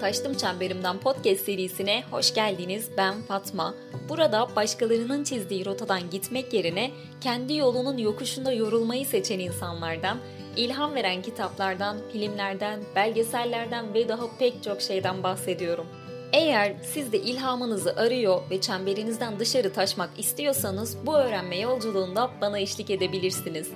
Taştım Çemberimden podcast serisine hoş geldiniz. Ben Fatma. Burada başkalarının çizdiği rotadan gitmek yerine kendi yolunun yokuşunda yorulmayı seçen insanlardan, ilham veren kitaplardan, filmlerden, belgesellerden ve daha pek çok şeyden bahsediyorum. Eğer siz de ilhamınızı arıyor ve çemberinizden dışarı taşmak istiyorsanız bu öğrenme yolculuğunda bana eşlik edebilirsiniz.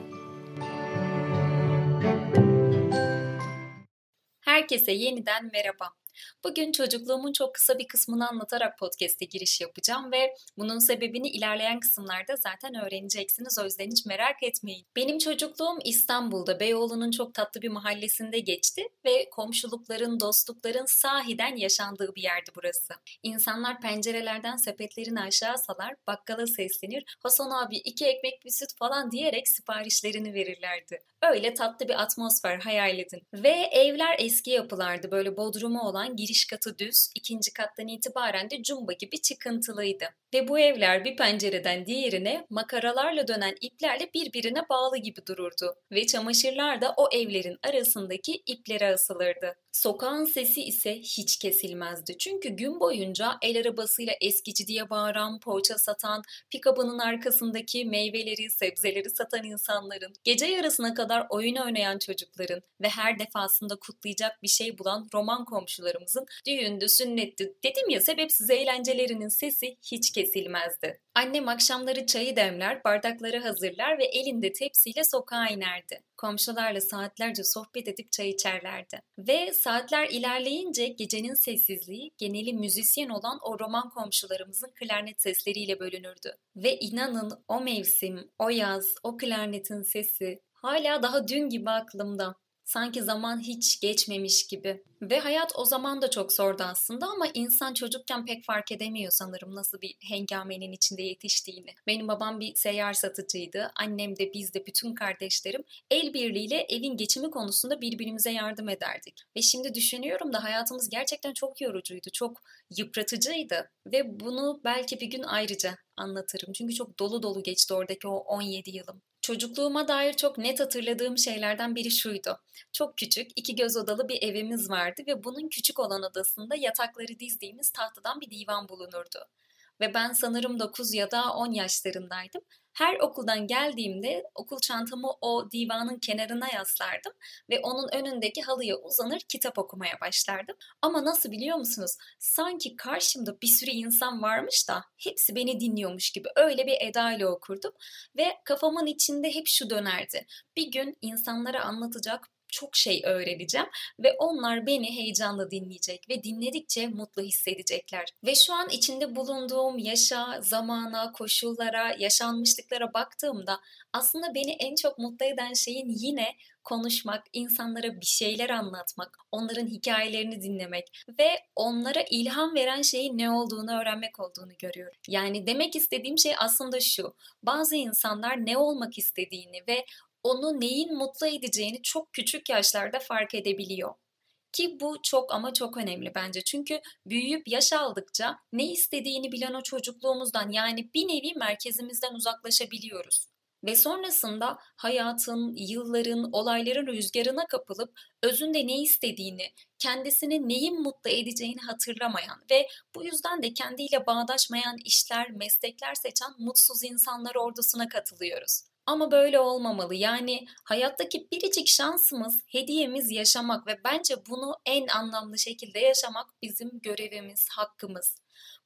Herkese yeniden merhaba. Bugün çocukluğumun çok kısa bir kısmını anlatarak podcast'e giriş yapacağım ve bunun sebebini ilerleyen kısımlarda zaten öğreneceksiniz. O yüzden hiç merak etmeyin. Benim çocukluğum İstanbul'da Beyoğlu'nun çok tatlı bir mahallesinde geçti ve komşulukların, dostlukların sahiden yaşandığı bir yerdi burası. İnsanlar pencerelerden sepetlerini aşağı salar, bakkala seslenir, Hasan abi iki ekmek bir süt falan diyerek siparişlerini verirlerdi. Öyle tatlı bir atmosfer hayal edin. Ve evler eski yapılardı. Böyle bodrumu olan giriş katı düz, ikinci kattan itibaren de cumba gibi çıkıntılıydı. Ve bu evler bir pencereden diğerine makaralarla dönen iplerle birbirine bağlı gibi dururdu. Ve çamaşırlar da o evlerin arasındaki iplere asılırdı. Sokağın sesi ise hiç kesilmezdi. Çünkü gün boyunca el arabasıyla eskici diye bağıran, poğaça satan, pikabının arkasındaki meyveleri, sebzeleri satan insanların, gece yarısına kadar oyun oynayan çocukların ve her defasında kutlayacak bir şey bulan roman komşularımızın düğündü, sünnetti, dedim ya sebepsiz eğlencelerinin sesi hiç kesilmezdi. Annem akşamları çayı demler, bardakları hazırlar ve elinde tepsiyle sokağa inerdi. Komşularla saatlerce sohbet edip çay içerlerdi. Ve saatler ilerleyince gecenin sessizliği geneli müzisyen olan o roman komşularımızın klarnet sesleriyle bölünürdü. Ve inanın o mevsim, o yaz, o klarnetin sesi hala daha dün gibi aklımda. Sanki zaman hiç geçmemiş gibi. Ve hayat o zaman da çok zordu aslında ama insan çocukken pek fark edemiyor sanırım nasıl bir hengamenin içinde yetiştiğini. Benim babam bir seyyar satıcıydı. Annem de biz de bütün kardeşlerim el birliğiyle evin geçimi konusunda birbirimize yardım ederdik. Ve şimdi düşünüyorum da hayatımız gerçekten çok yorucuydu, çok yıpratıcıydı. Ve bunu belki bir gün ayrıca anlatırım. Çünkü çok dolu dolu geçti oradaki o 17 yılım. Çocukluğuma dair çok net hatırladığım şeylerden biri şuydu. Çok küçük, iki göz odalı bir evimiz vardı ve bunun küçük olan odasında yatakları dizdiğimiz tahtadan bir divan bulunurdu. Ve ben sanırım 9 ya da 10 yaşlarındaydım her okuldan geldiğimde okul çantamı o divanın kenarına yaslardım ve onun önündeki halıya uzanır kitap okumaya başlardım. Ama nasıl biliyor musunuz? Sanki karşımda bir sürü insan varmış da hepsi beni dinliyormuş gibi öyle bir eda ile okurdum ve kafamın içinde hep şu dönerdi. Bir gün insanlara anlatacak çok şey öğreneceğim ve onlar beni heyecanla dinleyecek ve dinledikçe mutlu hissedecekler. Ve şu an içinde bulunduğum yaşa, zamana, koşullara, yaşanmışlıklara baktığımda aslında beni en çok mutlu eden şeyin yine konuşmak, insanlara bir şeyler anlatmak, onların hikayelerini dinlemek ve onlara ilham veren şeyin ne olduğunu öğrenmek olduğunu görüyorum. Yani demek istediğim şey aslında şu. Bazı insanlar ne olmak istediğini ve onu neyin mutlu edeceğini çok küçük yaşlarda fark edebiliyor. Ki bu çok ama çok önemli bence. Çünkü büyüyüp yaş aldıkça ne istediğini bilen o çocukluğumuzdan yani bir nevi merkezimizden uzaklaşabiliyoruz. Ve sonrasında hayatın, yılların, olayların rüzgarına kapılıp özünde ne istediğini, kendisini neyin mutlu edeceğini hatırlamayan ve bu yüzden de kendiyle bağdaşmayan işler, meslekler seçen mutsuz insanlar ordusuna katılıyoruz. Ama böyle olmamalı. Yani hayattaki biricik şansımız, hediyemiz yaşamak ve bence bunu en anlamlı şekilde yaşamak bizim görevimiz, hakkımız.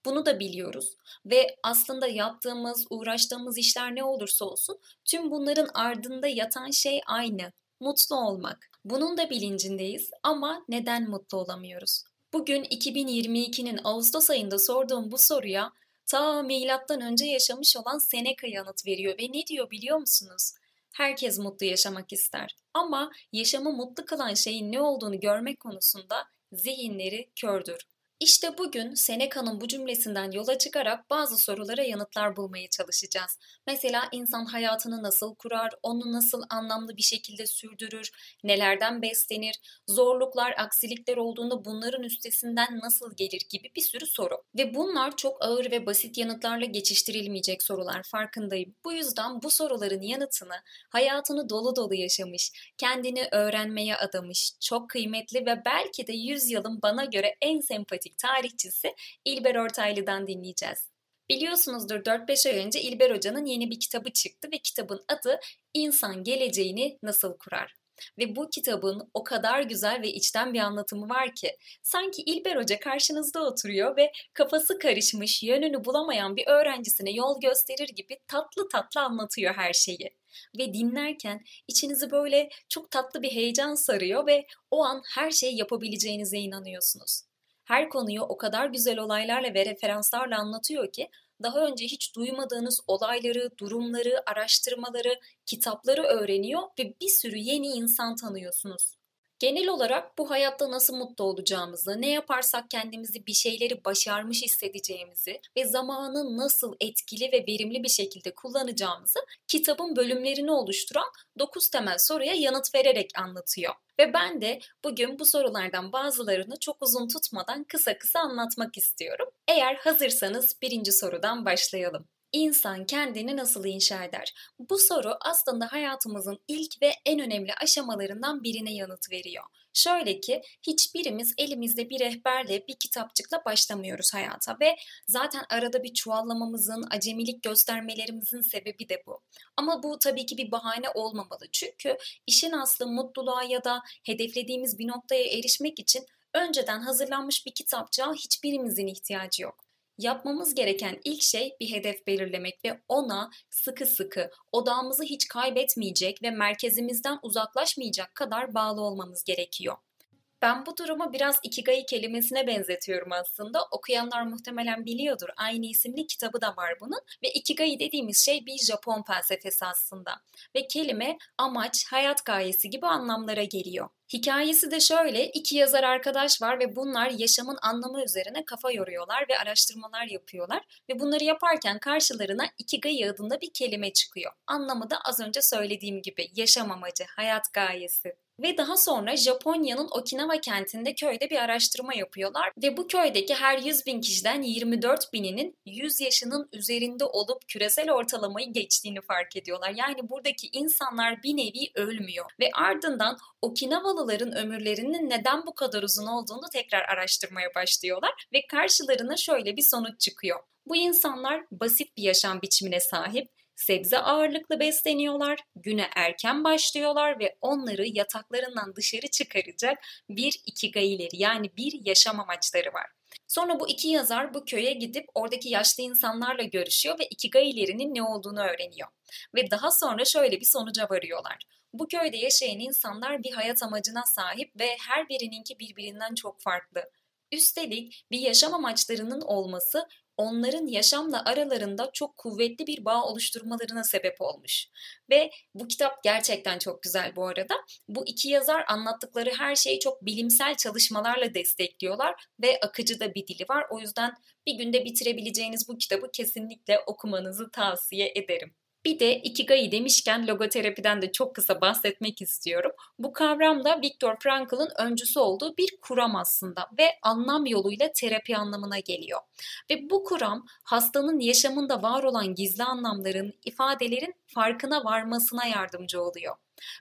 Bunu da biliyoruz ve aslında yaptığımız, uğraştığımız işler ne olursa olsun tüm bunların ardında yatan şey aynı. Mutlu olmak. Bunun da bilincindeyiz ama neden mutlu olamıyoruz? Bugün 2022'nin Ağustos ayında sorduğum bu soruya ta milattan önce yaşamış olan Seneca yanıt veriyor ve ne diyor biliyor musunuz? Herkes mutlu yaşamak ister ama yaşamı mutlu kılan şeyin ne olduğunu görmek konusunda zihinleri kördür. İşte bugün Seneca'nın bu cümlesinden yola çıkarak bazı sorulara yanıtlar bulmaya çalışacağız. Mesela insan hayatını nasıl kurar, onu nasıl anlamlı bir şekilde sürdürür, nelerden beslenir, zorluklar, aksilikler olduğunda bunların üstesinden nasıl gelir gibi bir sürü soru. Ve bunlar çok ağır ve basit yanıtlarla geçiştirilmeyecek sorular farkındayım. Bu yüzden bu soruların yanıtını hayatını dolu dolu yaşamış, kendini öğrenmeye adamış, çok kıymetli ve belki de yüzyılın bana göre en sempatik matematik tarihçisi İlber Ortaylı'dan dinleyeceğiz. Biliyorsunuzdur 4-5 ay önce İlber Hoca'nın yeni bir kitabı çıktı ve kitabın adı İnsan Geleceğini Nasıl Kurar? Ve bu kitabın o kadar güzel ve içten bir anlatımı var ki sanki İlber Hoca karşınızda oturuyor ve kafası karışmış, yönünü bulamayan bir öğrencisine yol gösterir gibi tatlı tatlı anlatıyor her şeyi. Ve dinlerken içinizi böyle çok tatlı bir heyecan sarıyor ve o an her şeyi yapabileceğinize inanıyorsunuz her konuyu o kadar güzel olaylarla ve referanslarla anlatıyor ki daha önce hiç duymadığınız olayları, durumları, araştırmaları, kitapları öğreniyor ve bir sürü yeni insan tanıyorsunuz. Genel olarak bu hayatta nasıl mutlu olacağımızı, ne yaparsak kendimizi bir şeyleri başarmış hissedeceğimizi ve zamanı nasıl etkili ve verimli bir şekilde kullanacağımızı kitabın bölümlerini oluşturan 9 temel soruya yanıt vererek anlatıyor. Ve ben de bugün bu sorulardan bazılarını çok uzun tutmadan kısa kısa anlatmak istiyorum. Eğer hazırsanız birinci sorudan başlayalım. İnsan kendini nasıl inşa eder? Bu soru aslında hayatımızın ilk ve en önemli aşamalarından birine yanıt veriyor. Şöyle ki hiçbirimiz elimizde bir rehberle bir kitapçıkla başlamıyoruz hayata ve zaten arada bir çuvallamamızın, acemilik göstermelerimizin sebebi de bu. Ama bu tabii ki bir bahane olmamalı. Çünkü işin aslı mutluluğa ya da hedeflediğimiz bir noktaya erişmek için önceden hazırlanmış bir kitapçığa hiçbirimizin ihtiyacı yok. Yapmamız gereken ilk şey bir hedef belirlemek ve ona sıkı sıkı odağımızı hiç kaybetmeyecek ve merkezimizden uzaklaşmayacak kadar bağlı olmamız gerekiyor. Ben bu durumu biraz Ikigai kelimesine benzetiyorum aslında. Okuyanlar muhtemelen biliyordur. Aynı isimli kitabı da var bunun. Ve Ikigai dediğimiz şey bir Japon felsefesi aslında. Ve kelime amaç, hayat gayesi gibi anlamlara geliyor. Hikayesi de şöyle, iki yazar arkadaş var ve bunlar yaşamın anlamı üzerine kafa yoruyorlar ve araştırmalar yapıyorlar. Ve bunları yaparken karşılarına Ikigai adında bir kelime çıkıyor. Anlamı da az önce söylediğim gibi yaşam amacı, hayat gayesi. Ve daha sonra Japonya'nın Okinawa kentinde köyde bir araştırma yapıyorlar ve bu köydeki her 100 bin kişiden 24 bininin 100 yaşının üzerinde olup küresel ortalamayı geçtiğini fark ediyorlar. Yani buradaki insanlar bir nevi ölmüyor ve ardından Okinawalıların ömürlerinin neden bu kadar uzun olduğunu tekrar araştırmaya başlıyorlar ve karşılarına şöyle bir sonuç çıkıyor. Bu insanlar basit bir yaşam biçimine sahip, sebze ağırlıklı besleniyorlar, güne erken başlıyorlar ve onları yataklarından dışarı çıkaracak bir ikigaileri yani bir yaşam amaçları var. Sonra bu iki yazar bu köye gidip oradaki yaşlı insanlarla görüşüyor ve ikigailerinin ne olduğunu öğreniyor. Ve daha sonra şöyle bir sonuca varıyorlar. Bu köyde yaşayan insanlar bir hayat amacına sahip ve her birininki birbirinden çok farklı. Üstelik bir yaşam amaçlarının olması onların yaşamla aralarında çok kuvvetli bir bağ oluşturmalarına sebep olmuş. Ve bu kitap gerçekten çok güzel bu arada. Bu iki yazar anlattıkları her şeyi çok bilimsel çalışmalarla destekliyorlar ve akıcı da bir dili var. O yüzden bir günde bitirebileceğiniz bu kitabı kesinlikle okumanızı tavsiye ederim. Bir de Ikigai demişken logoterapiden de çok kısa bahsetmek istiyorum. Bu kavram da Viktor Frankl'ın öncüsü olduğu bir kuram aslında ve anlam yoluyla terapi anlamına geliyor. Ve bu kuram hastanın yaşamında var olan gizli anlamların, ifadelerin farkına varmasına yardımcı oluyor.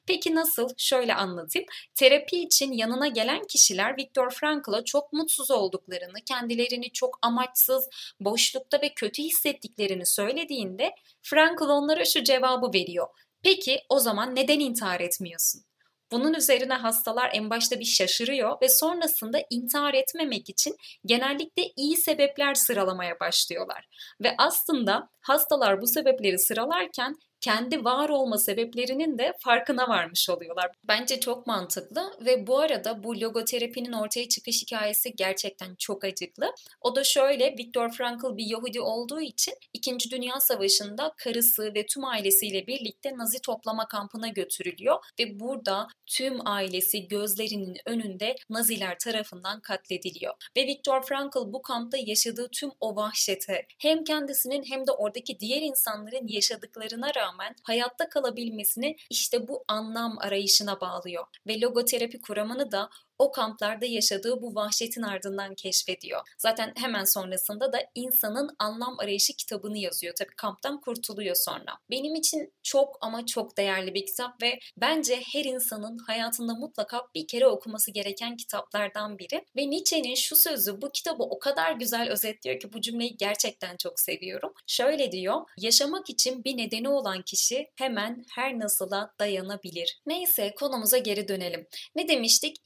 Peki nasıl? Şöyle anlatayım. Terapi için yanına gelen kişiler Viktor Frankl'a çok mutsuz olduklarını, kendilerini çok amaçsız, boşlukta ve kötü hissettiklerini söylediğinde Frankl onlara şu cevabı veriyor. Peki o zaman neden intihar etmiyorsun? Bunun üzerine hastalar en başta bir şaşırıyor ve sonrasında intihar etmemek için genellikle iyi sebepler sıralamaya başlıyorlar. Ve aslında hastalar bu sebepleri sıralarken kendi var olma sebeplerinin de farkına varmış oluyorlar. Bence çok mantıklı ve bu arada bu logoterapinin ortaya çıkış hikayesi gerçekten çok acıklı. O da şöyle Viktor Frankl bir Yahudi olduğu için 2. Dünya Savaşı'nda karısı ve tüm ailesiyle birlikte Nazi toplama kampına götürülüyor ve burada tüm ailesi gözlerinin önünde Naziler tarafından katlediliyor. Ve Viktor Frankl bu kampta yaşadığı tüm o vahşete hem kendisinin hem de oradaki diğer insanların yaşadıklarına rağmen hayatta kalabilmesini işte bu anlam arayışına bağlıyor. Ve logoterapi kuramını da o kamplarda yaşadığı bu vahşetin ardından keşfediyor. Zaten hemen sonrasında da insanın anlam arayışı kitabını yazıyor. Tabii kamptan kurtuluyor sonra. Benim için çok ama çok değerli bir kitap ve bence her insanın hayatında mutlaka bir kere okuması gereken kitaplardan biri. Ve Nietzsche'nin şu sözü bu kitabı o kadar güzel özetliyor ki bu cümleyi gerçekten çok seviyorum. Şöyle diyor, yaşamak için bir nedeni olan kişi hemen her nasıla dayanabilir. Neyse konumuza geri dönelim. Ne demiştik?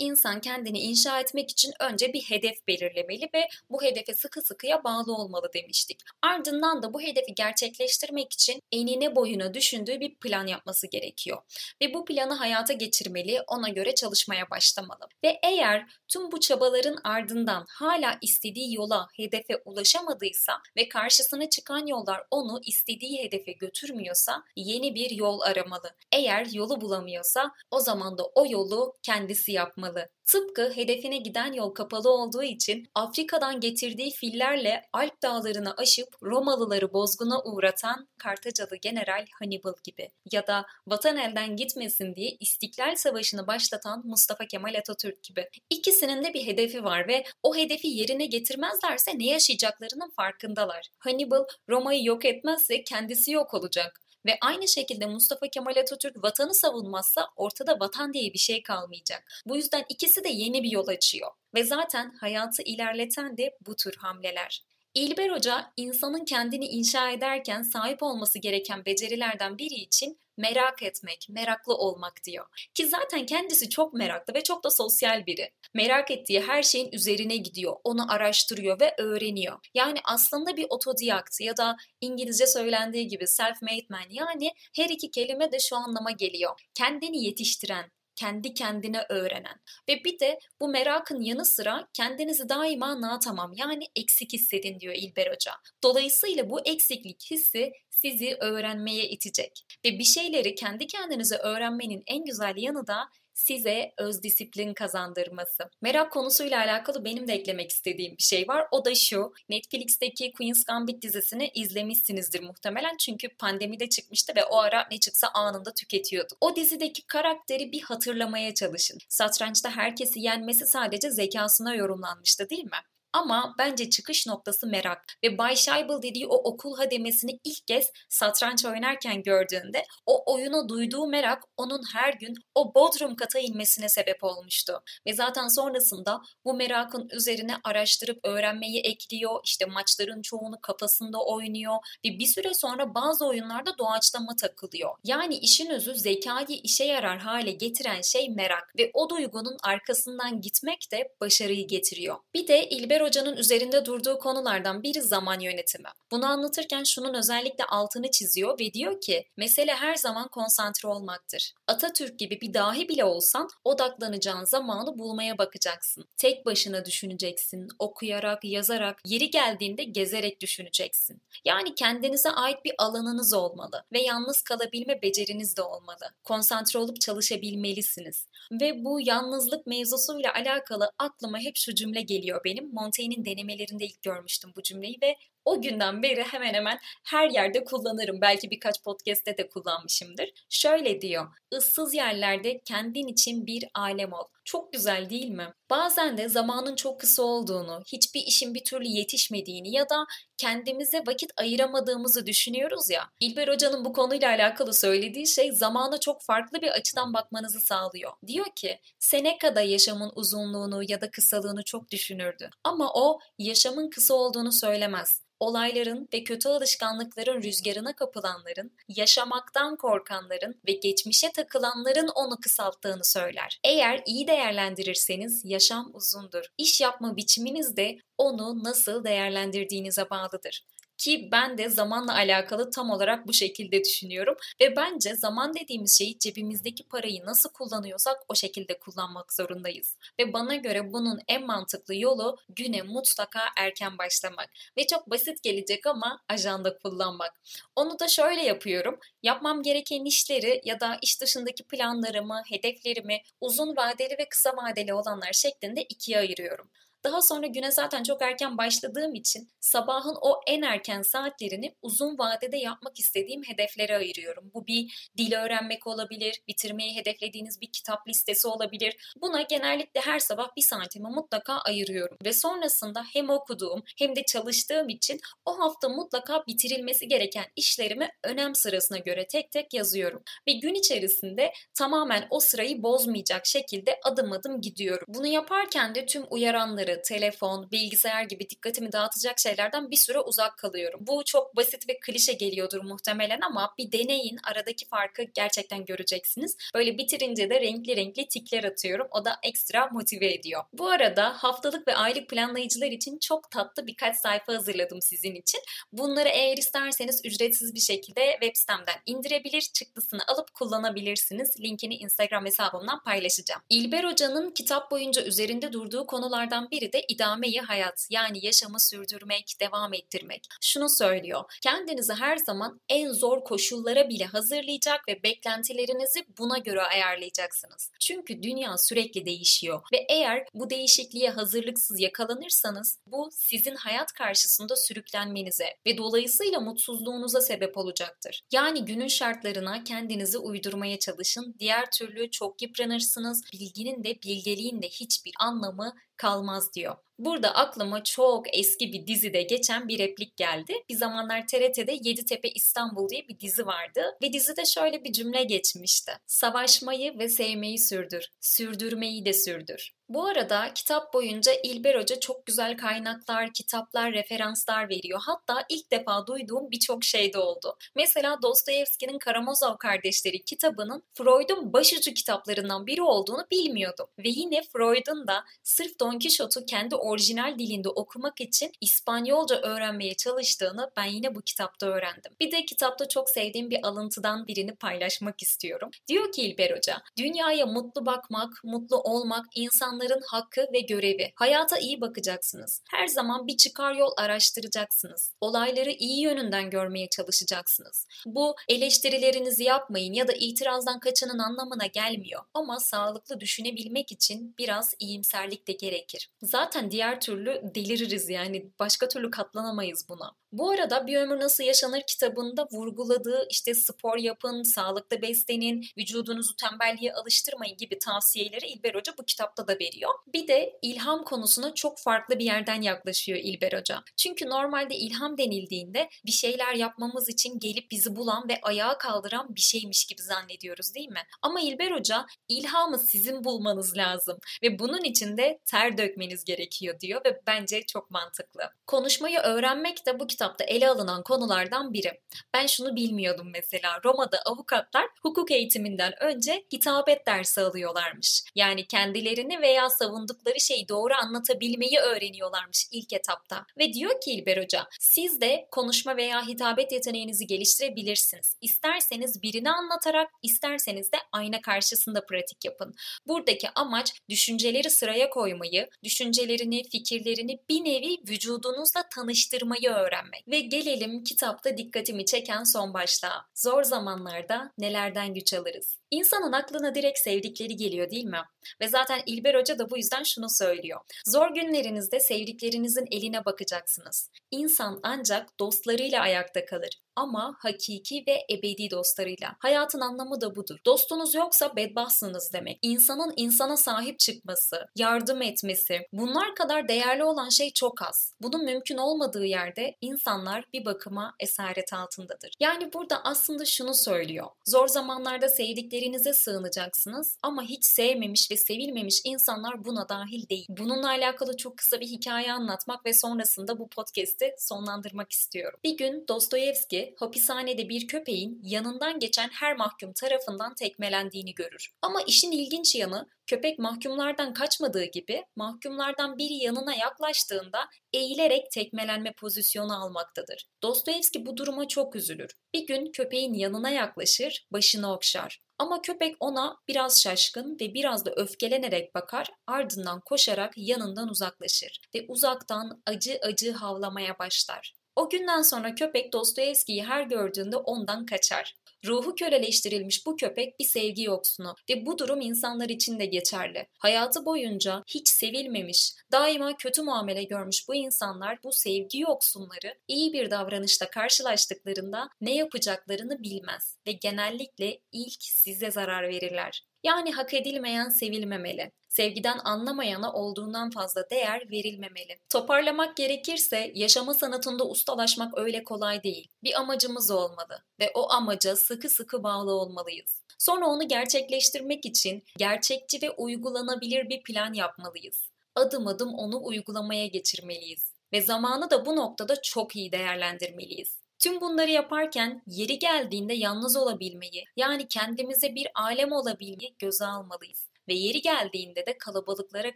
Kendini inşa etmek için önce bir hedef belirlemeli ve bu hedefe sıkı sıkıya bağlı olmalı demiştik. Ardından da bu hedefi gerçekleştirmek için enine boyuna düşündüğü bir plan yapması gerekiyor. Ve bu planı hayata geçirmeli, ona göre çalışmaya başlamalı. Ve eğer tüm bu çabaların ardından hala istediği yola, hedefe ulaşamadıysa ve karşısına çıkan yollar onu istediği hedefe götürmüyorsa yeni bir yol aramalı. Eğer yolu bulamıyorsa o zaman da o yolu kendisi yapmalı. Tıpkı hedefine giden yol kapalı olduğu için Afrika'dan getirdiği fillerle Alp dağlarını aşıp Romalıları bozguna uğratan Kartacalı General Hannibal gibi ya da vatan elden gitmesin diye İstiklal Savaşı'nı başlatan Mustafa Kemal Atatürk gibi. İkisinin de bir hedefi var ve o hedefi yerine getirmezlerse ne yaşayacaklarının farkındalar. Hannibal Roma'yı yok etmezse kendisi yok olacak. Ve aynı şekilde Mustafa Kemal Atatürk vatanı savunmazsa ortada vatan diye bir şey kalmayacak. Bu yüzden ikisi de yeni bir yol açıyor. Ve zaten hayatı ilerleten de bu tür hamleler. İlber Hoca insanın kendini inşa ederken sahip olması gereken becerilerden biri için merak etmek, meraklı olmak diyor. Ki zaten kendisi çok meraklı ve çok da sosyal biri. Merak ettiği her şeyin üzerine gidiyor, onu araştırıyor ve öğreniyor. Yani aslında bir otodiyakt ya da İngilizce söylendiği gibi self-made man yani her iki kelime de şu anlama geliyor. Kendini yetiştiren, kendi kendine öğrenen ve bir de bu merakın yanı sıra kendinizi daima na tamam yani eksik hissedin diyor İlber Hoca. Dolayısıyla bu eksiklik hissi sizi öğrenmeye itecek ve bir şeyleri kendi kendinize öğrenmenin en güzel yanı da size öz disiplin kazandırması. Merak konusuyla alakalı benim de eklemek istediğim bir şey var. O da şu. Netflix'teki Queen's Gambit dizisini izlemişsinizdir muhtemelen. Çünkü pandemide çıkmıştı ve o ara ne çıksa anında tüketiyorduk. O dizideki karakteri bir hatırlamaya çalışın. Satrançta herkesi yenmesi sadece zekasına yorumlanmıştı değil mi? Ama bence çıkış noktası merak ve Bay Scheibel dediği o okul hademesini ilk kez satranç oynarken gördüğünde o oyuna duyduğu merak onun her gün o bodrum kata inmesine sebep olmuştu. Ve zaten sonrasında bu merakın üzerine araştırıp öğrenmeyi ekliyor. İşte maçların çoğunu kafasında oynuyor ve bir süre sonra bazı oyunlarda doğaçlama takılıyor. Yani işin özü zekayı işe yarar hale getiren şey merak ve o duygunun arkasından gitmek de başarıyı getiriyor. Bir de İlber Ömer Hoca'nın üzerinde durduğu konulardan biri zaman yönetimi. Bunu anlatırken şunun özellikle altını çiziyor ve diyor ki mesele her zaman konsantre olmaktır. Atatürk gibi bir dahi bile olsan odaklanacağın zamanı bulmaya bakacaksın. Tek başına düşüneceksin, okuyarak, yazarak, yeri geldiğinde gezerek düşüneceksin. Yani kendinize ait bir alanınız olmalı ve yalnız kalabilme beceriniz de olmalı. Konsantre olup çalışabilmelisiniz. Ve bu yalnızlık mevzusuyla alakalı aklıma hep şu cümle geliyor benim. Montaigne'in denemelerinde ilk görmüştüm bu cümleyi ve o günden beri hemen hemen her yerde kullanırım. Belki birkaç podcast'te de kullanmışımdır. Şöyle diyor. ıssız yerlerde kendin için bir alem ol. Çok güzel değil mi? Bazen de zamanın çok kısa olduğunu, hiçbir işin bir türlü yetişmediğini ya da kendimize vakit ayıramadığımızı düşünüyoruz ya. İlber Hoca'nın bu konuyla alakalı söylediği şey zamana çok farklı bir açıdan bakmanızı sağlıyor. Diyor ki Seneca'da yaşamın uzunluğunu ya da kısalığını çok düşünürdü. Ama o yaşamın kısa olduğunu söylemez olayların ve kötü alışkanlıkların rüzgarına kapılanların, yaşamaktan korkanların ve geçmişe takılanların onu kısalttığını söyler. Eğer iyi değerlendirirseniz yaşam uzundur. İş yapma biçiminiz de onu nasıl değerlendirdiğinize bağlıdır. Ki ben de zamanla alakalı tam olarak bu şekilde düşünüyorum. Ve bence zaman dediğimiz şeyi cebimizdeki parayı nasıl kullanıyorsak o şekilde kullanmak zorundayız. Ve bana göre bunun en mantıklı yolu güne mutlaka erken başlamak. Ve çok basit gelecek ama ajanda kullanmak. Onu da şöyle yapıyorum. Yapmam gereken işleri ya da iş dışındaki planlarımı, hedeflerimi uzun vadeli ve kısa vadeli olanlar şeklinde ikiye ayırıyorum. Daha sonra güne zaten çok erken başladığım için sabahın o en erken saatlerini uzun vadede yapmak istediğim hedeflere ayırıyorum. Bu bir dil öğrenmek olabilir, bitirmeyi hedeflediğiniz bir kitap listesi olabilir. Buna genellikle her sabah bir saatimi mutlaka ayırıyorum. Ve sonrasında hem okuduğum hem de çalıştığım için o hafta mutlaka bitirilmesi gereken işlerimi önem sırasına göre tek tek yazıyorum. Ve gün içerisinde tamamen o sırayı bozmayacak şekilde adım adım gidiyorum. Bunu yaparken de tüm uyaranları bilgisayarı, telefon, bilgisayar gibi dikkatimi dağıtacak şeylerden bir süre uzak kalıyorum. Bu çok basit ve klişe geliyordur muhtemelen ama bir deneyin aradaki farkı gerçekten göreceksiniz. Böyle bitirince de renkli renkli tikler atıyorum. O da ekstra motive ediyor. Bu arada haftalık ve aylık planlayıcılar için çok tatlı birkaç sayfa hazırladım sizin için. Bunları eğer isterseniz ücretsiz bir şekilde web sitemden indirebilir, çıktısını alıp kullanabilirsiniz. Linkini Instagram hesabımdan paylaşacağım. İlber Hoca'nın kitap boyunca üzerinde durduğu konulardan biri biri de idameyi hayat yani yaşamı sürdürmek, devam ettirmek. Şunu söylüyor. Kendinizi her zaman en zor koşullara bile hazırlayacak ve beklentilerinizi buna göre ayarlayacaksınız. Çünkü dünya sürekli değişiyor ve eğer bu değişikliğe hazırlıksız yakalanırsanız bu sizin hayat karşısında sürüklenmenize ve dolayısıyla mutsuzluğunuza sebep olacaktır. Yani günün şartlarına kendinizi uydurmaya çalışın. Diğer türlü çok yıpranırsınız. Bilginin de bilgeliğin de hiçbir anlamı kalmaz diyor. Burada aklıma çok eski bir dizide geçen bir replik geldi. Bir zamanlar TRT'de Yeditepe İstanbul diye bir dizi vardı ve dizide şöyle bir cümle geçmişti. Savaşmayı ve sevmeyi sürdür, sürdürmeyi de sürdür. Bu arada kitap boyunca İlber Hoca çok güzel kaynaklar, kitaplar, referanslar veriyor. Hatta ilk defa duyduğum birçok şey de oldu. Mesela Dostoyevski'nin Karamazov Kardeşleri kitabının Freud'un başucu kitaplarından biri olduğunu bilmiyordum. Ve yine Freud'un da sırf Don Quixote'u kendi orijinal dilinde okumak için İspanyolca öğrenmeye çalıştığını ben yine bu kitapta öğrendim. Bir de kitapta çok sevdiğim bir alıntıdan birini paylaşmak istiyorum. Diyor ki İlber Hoca, dünyaya mutlu bakmak, mutlu olmak insanların hakkı ve görevi. Hayata iyi bakacaksınız. Her zaman bir çıkar yol araştıracaksınız. Olayları iyi yönünden görmeye çalışacaksınız. Bu eleştirilerinizi yapmayın ya da itirazdan kaçının anlamına gelmiyor. Ama sağlıklı düşünebilmek için biraz iyimserlik de gerekir. Zaten diğer diğer türlü deliririz yani başka türlü katlanamayız buna. Bu arada Bir Ömür Nasıl Yaşanır kitabında vurguladığı işte spor yapın, sağlıklı beslenin, vücudunuzu tembelliğe alıştırmayın gibi tavsiyeleri İlber Hoca bu kitapta da veriyor. Bir de ilham konusuna çok farklı bir yerden yaklaşıyor İlber Hoca. Çünkü normalde ilham denildiğinde bir şeyler yapmamız için gelip bizi bulan ve ayağa kaldıran bir şeymiş gibi zannediyoruz değil mi? Ama İlber Hoca ilhamı sizin bulmanız lazım ve bunun için de ter dökmeniz gerekiyor diyor ve bence çok mantıklı. Konuşmayı öğrenmek de bu kitap kitapta ele alınan konulardan biri. Ben şunu bilmiyordum mesela. Roma'da avukatlar hukuk eğitiminden önce hitabet dersi alıyorlarmış. Yani kendilerini veya savundukları şeyi doğru anlatabilmeyi öğreniyorlarmış ilk etapta. Ve diyor ki İlber Hoca, siz de konuşma veya hitabet yeteneğinizi geliştirebilirsiniz. İsterseniz birini anlatarak, isterseniz de ayna karşısında pratik yapın. Buradaki amaç düşünceleri sıraya koymayı, düşüncelerini, fikirlerini bir nevi vücudunuzla tanıştırmayı öğrenmek öğrenmek. Ve gelelim kitapta dikkatimi çeken son başlığa. Zor zamanlarda nelerden güç alırız? İnsanın aklına direkt sevdikleri geliyor değil mi? Ve zaten İlber Hoca da bu yüzden şunu söylüyor. Zor günlerinizde sevdiklerinizin eline bakacaksınız. İnsan ancak dostlarıyla ayakta kalır ama hakiki ve ebedi dostlarıyla. Hayatın anlamı da budur. Dostunuz yoksa bedbahtsınız demek. İnsanın insana sahip çıkması, yardım etmesi, bunlar kadar değerli olan şey çok az. Bunun mümkün olmadığı yerde insanlar bir bakıma esaret altındadır. Yani burada aslında şunu söylüyor. Zor zamanlarda sevdikleri kaderinize sığınacaksınız ama hiç sevmemiş ve sevilmemiş insanlar buna dahil değil. Bununla alakalı çok kısa bir hikaye anlatmak ve sonrasında bu podcast'i sonlandırmak istiyorum. Bir gün Dostoyevski hapishanede bir köpeğin yanından geçen her mahkum tarafından tekmelendiğini görür. Ama işin ilginç yanı köpek mahkumlardan kaçmadığı gibi mahkumlardan biri yanına yaklaştığında eğilerek tekmelenme pozisyonu almaktadır. Dostoyevski bu duruma çok üzülür. Bir gün köpeğin yanına yaklaşır, başını okşar. Ama köpek ona biraz şaşkın ve biraz da öfkelenerek bakar, ardından koşarak yanından uzaklaşır ve uzaktan acı acı havlamaya başlar. O günden sonra köpek Dostoyevski'yi her gördüğünde ondan kaçar. Ruhu köleleştirilmiş bu köpek bir sevgi yoksunu ve bu durum insanlar için de geçerli. Hayatı boyunca hiç sevilmemiş, daima kötü muamele görmüş bu insanlar bu sevgi yoksunları iyi bir davranışla karşılaştıklarında ne yapacaklarını bilmez ve genellikle ilk size zarar verirler. Yani hak edilmeyen sevilmemeli. Sevgiden anlamayana olduğundan fazla değer verilmemeli. Toparlamak gerekirse yaşama sanatında ustalaşmak öyle kolay değil. Bir amacımız olmalı ve o amaca sıkı sıkı bağlı olmalıyız. Sonra onu gerçekleştirmek için gerçekçi ve uygulanabilir bir plan yapmalıyız. Adım adım onu uygulamaya geçirmeliyiz ve zamanı da bu noktada çok iyi değerlendirmeliyiz. Tüm bunları yaparken yeri geldiğinde yalnız olabilmeyi, yani kendimize bir alem olabilmeyi göze almalıyız. Ve yeri geldiğinde de kalabalıklara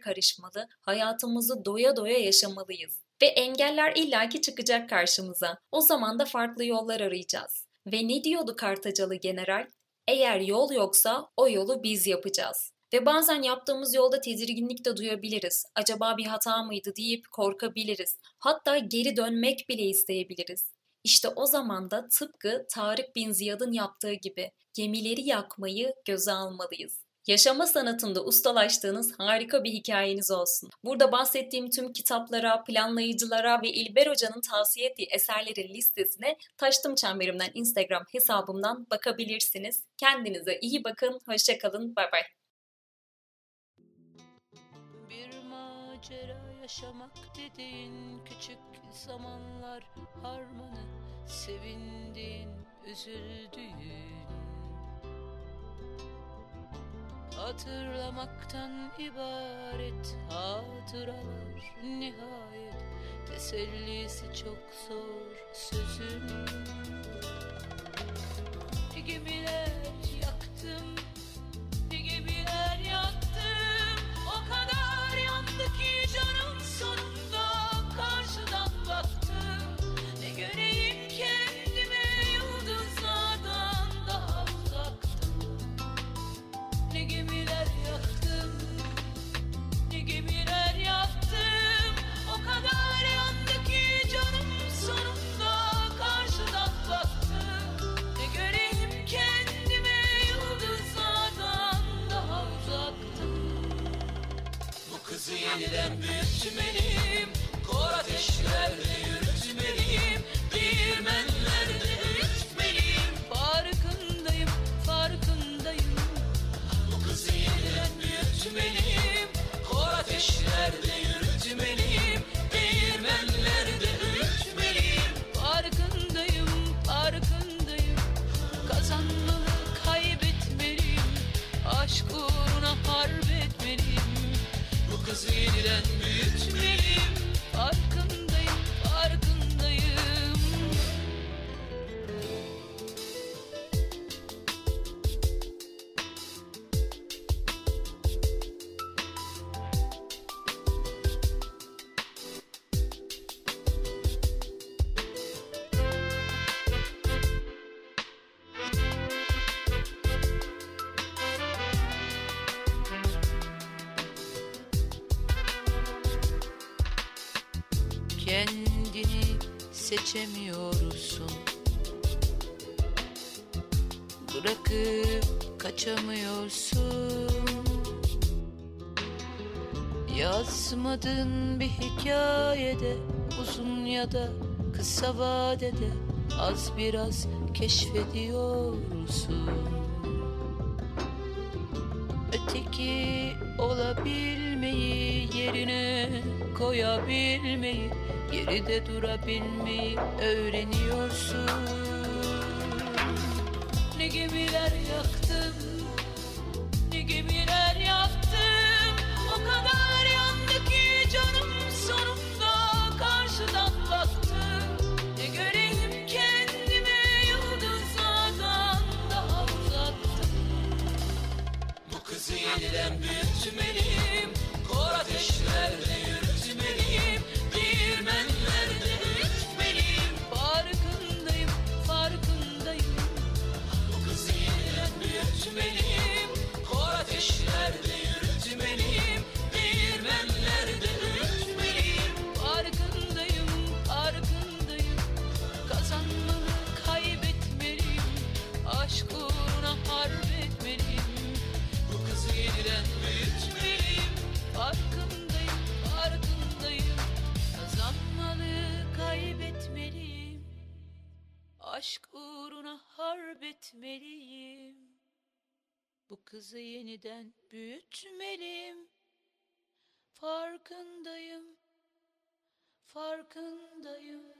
karışmalı, hayatımızı doya doya yaşamalıyız. Ve engeller illaki çıkacak karşımıza. O zaman da farklı yollar arayacağız. Ve ne diyordu Kartacalı General? Eğer yol yoksa o yolu biz yapacağız. Ve bazen yaptığımız yolda tedirginlik de duyabiliriz. Acaba bir hata mıydı deyip korkabiliriz. Hatta geri dönmek bile isteyebiliriz. İşte o zaman da tıpkı Tarık bin Ziyad'ın yaptığı gibi gemileri yakmayı göze almalıyız. Yaşama sanatında ustalaştığınız harika bir hikayeniz olsun. Burada bahsettiğim tüm kitaplara, planlayıcılara ve İlber Hoca'nın tavsiye ettiği eserlerin listesine Taştım Çemberim'den Instagram hesabımdan bakabilirsiniz. Kendinize iyi bakın, hoşçakalın, bay bay. Bir macera yaşamak dediğin küçük zamanlar harmanı Sevindiğin, üzüldüğün. Hatırlamaktan ibaret hatıralar nihayet Tesellisi çok zor sözün Gemiler yaktım, Kendini seçemiyorsun. Bırakıp kaçamıyorsun. Yazmadığın bir hikayede Uzun ya da kısa vadede Az biraz keşfediyorsun. Öteki olabilmeyi yerine koyabilmeyi geride durabilmeyi öğreniyorsun. Ne gemiler yaktım uğruna Bu kızı yeniden büyütmeliyim. Farkındayım, farkındayım